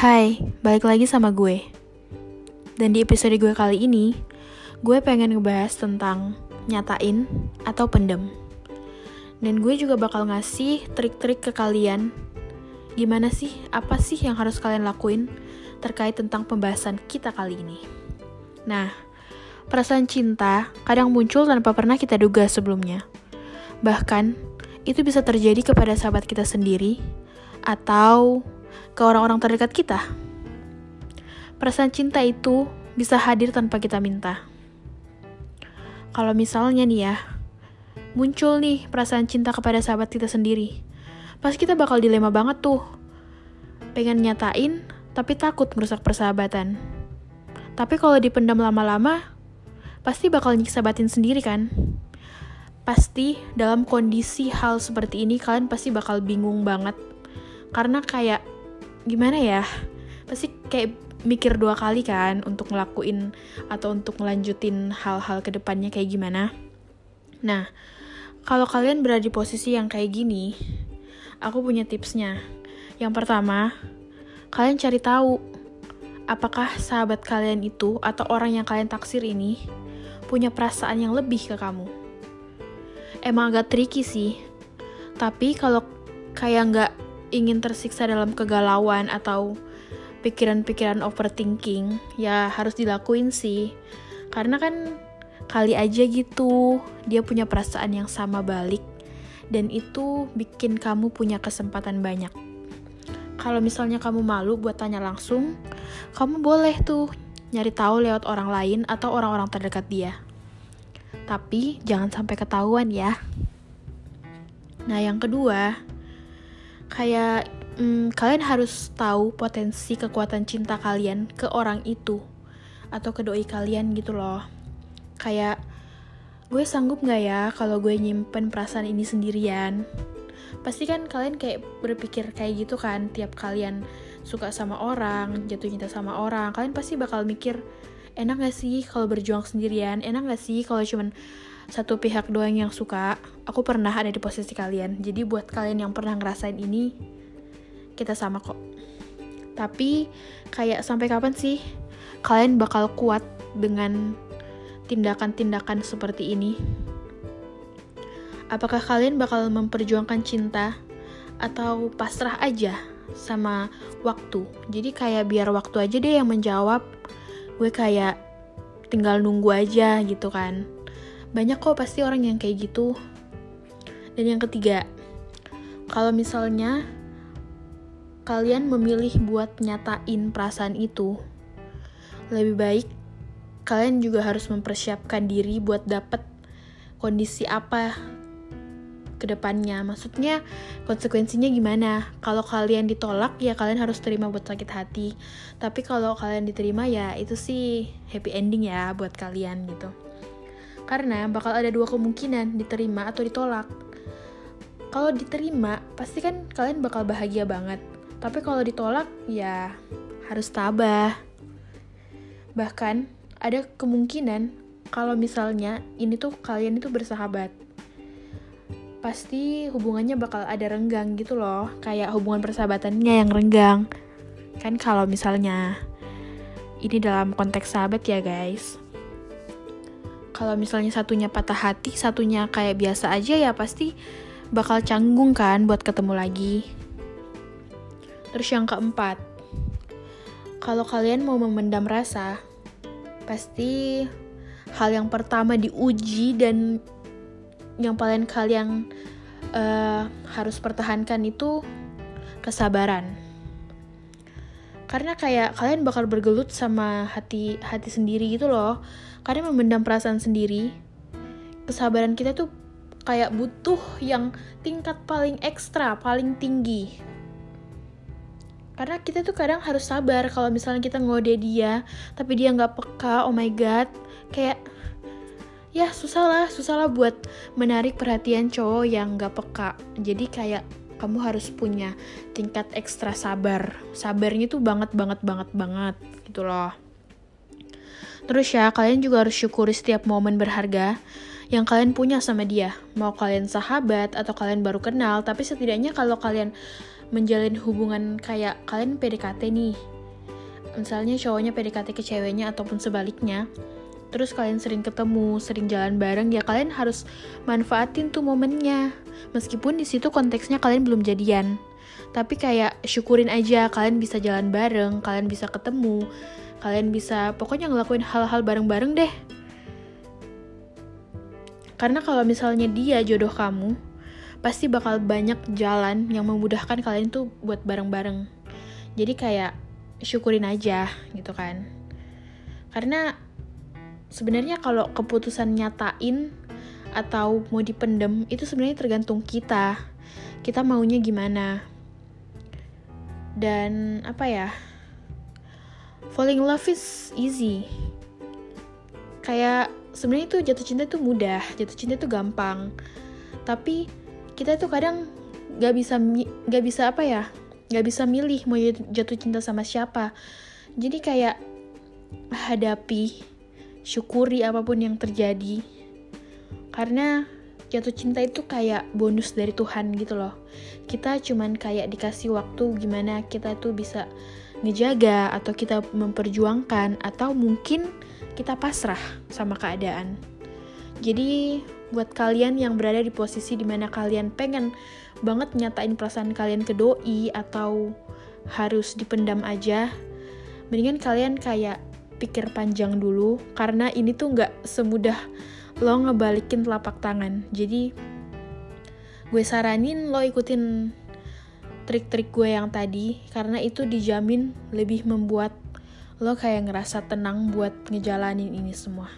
Hai, balik lagi sama gue. Dan di episode gue kali ini, gue pengen ngebahas tentang nyatain atau pendem. Dan gue juga bakal ngasih trik-trik ke kalian. Gimana sih, apa sih yang harus kalian lakuin terkait tentang pembahasan kita kali ini. Nah, perasaan cinta kadang muncul tanpa pernah kita duga sebelumnya. Bahkan, itu bisa terjadi kepada sahabat kita sendiri atau ke orang-orang terdekat kita. Perasaan cinta itu bisa hadir tanpa kita minta. Kalau misalnya nih ya, muncul nih perasaan cinta kepada sahabat kita sendiri, pas kita bakal dilema banget tuh. Pengen nyatain, tapi takut merusak persahabatan. Tapi kalau dipendam lama-lama, pasti bakal nyiksa batin sendiri kan? Pasti dalam kondisi hal seperti ini kalian pasti bakal bingung banget. Karena kayak gimana ya? Pasti kayak mikir dua kali kan untuk ngelakuin atau untuk ngelanjutin hal-hal ke depannya kayak gimana. Nah, kalau kalian berada di posisi yang kayak gini, aku punya tipsnya. Yang pertama, kalian cari tahu apakah sahabat kalian itu atau orang yang kalian taksir ini punya perasaan yang lebih ke kamu. Emang agak tricky sih, tapi kalau kayak nggak ingin tersiksa dalam kegalauan atau pikiran-pikiran overthinking, ya harus dilakuin sih. Karena kan kali aja gitu dia punya perasaan yang sama balik dan itu bikin kamu punya kesempatan banyak. Kalau misalnya kamu malu buat tanya langsung, kamu boleh tuh nyari tahu lewat orang lain atau orang-orang terdekat dia. Tapi jangan sampai ketahuan ya. Nah, yang kedua, kayak hmm, kalian harus tahu potensi kekuatan cinta kalian ke orang itu atau ke doi kalian gitu loh. Kayak gue sanggup nggak ya kalau gue nyimpen perasaan ini sendirian? Pasti kan kalian kayak berpikir kayak gitu kan tiap kalian suka sama orang, jatuh cinta sama orang, kalian pasti bakal mikir enak gak sih kalau berjuang sendirian? Enak gak sih kalau cuman satu pihak doang yang suka? Aku pernah ada di posisi kalian. Jadi buat kalian yang pernah ngerasain ini, kita sama kok. Tapi kayak sampai kapan sih kalian bakal kuat dengan tindakan-tindakan seperti ini? Apakah kalian bakal memperjuangkan cinta atau pasrah aja sama waktu? Jadi kayak biar waktu aja deh yang menjawab. Gue kayak tinggal nunggu aja gitu kan. Banyak kok pasti orang yang kayak gitu. Dan yang ketiga, kalau misalnya kalian memilih buat nyatain perasaan itu, lebih baik kalian juga harus mempersiapkan diri buat dapet kondisi apa ke depannya. Maksudnya konsekuensinya gimana? Kalau kalian ditolak ya kalian harus terima buat sakit hati. Tapi kalau kalian diterima ya itu sih happy ending ya buat kalian gitu. Karena bakal ada dua kemungkinan diterima atau ditolak. Kalau diterima pasti kan kalian bakal bahagia banget. Tapi kalau ditolak ya harus tabah. Bahkan ada kemungkinan kalau misalnya ini tuh kalian itu bersahabat pasti hubungannya bakal ada renggang gitu loh kayak hubungan persahabatannya yang renggang kan kalau misalnya ini dalam konteks sahabat ya guys kalau misalnya satunya patah hati satunya kayak biasa aja ya pasti bakal canggung kan buat ketemu lagi. Terus yang keempat kalau kalian mau memendam rasa pasti hal yang pertama diuji dan yang paling kalian uh, harus pertahankan itu kesabaran karena kayak kalian bakal bergelut sama hati hati sendiri gitu loh. Karena memendam perasaan sendiri. Kesabaran kita tuh kayak butuh yang tingkat paling ekstra paling tinggi. Karena kita tuh kadang harus sabar kalau misalnya kita ngode dia tapi dia nggak peka oh my god. Kayak ya susah lah susah lah buat menarik perhatian cowok yang gak peka. Jadi kayak kamu harus punya tingkat ekstra sabar. Sabarnya tuh banget banget banget banget gitu loh. Terus ya kalian juga harus syukuri setiap momen berharga yang kalian punya sama dia. Mau kalian sahabat atau kalian baru kenal tapi setidaknya kalau kalian menjalin hubungan kayak kalian PDKT nih. Misalnya cowoknya PDKT ke ceweknya ataupun sebaliknya terus kalian sering ketemu, sering jalan bareng, ya kalian harus manfaatin tuh momennya. Meskipun di situ konteksnya kalian belum jadian. Tapi kayak syukurin aja kalian bisa jalan bareng, kalian bisa ketemu, kalian bisa pokoknya ngelakuin hal-hal bareng-bareng deh. Karena kalau misalnya dia jodoh kamu, pasti bakal banyak jalan yang memudahkan kalian tuh buat bareng-bareng. Jadi kayak syukurin aja gitu kan. Karena sebenarnya kalau keputusan nyatain atau mau dipendem itu sebenarnya tergantung kita. Kita maunya gimana. Dan apa ya? Falling in love is easy. Kayak sebenarnya itu jatuh cinta itu mudah jatuh cinta itu gampang. Tapi kita tuh kadang gak bisa gak bisa apa ya? Gak bisa milih mau jatuh cinta sama siapa. Jadi kayak hadapi syukuri apa pun yang terjadi. Karena jatuh cinta itu kayak bonus dari Tuhan gitu loh. Kita cuman kayak dikasih waktu gimana kita tuh bisa ngejaga atau kita memperjuangkan atau mungkin kita pasrah sama keadaan. Jadi buat kalian yang berada di posisi di mana kalian pengen banget nyatain perasaan kalian ke doi atau harus dipendam aja mendingan kalian kayak pikir panjang dulu karena ini tuh nggak semudah lo ngebalikin telapak tangan. Jadi gue saranin lo ikutin trik-trik gue yang tadi karena itu dijamin lebih membuat lo kayak ngerasa tenang buat ngejalanin ini semua.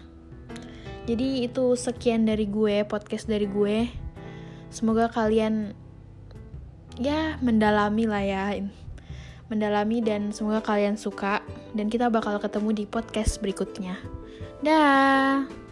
Jadi itu sekian dari gue podcast dari gue. Semoga kalian ya mendalami lah ya mendalami dan semoga kalian suka dan kita bakal ketemu di podcast berikutnya. Dah.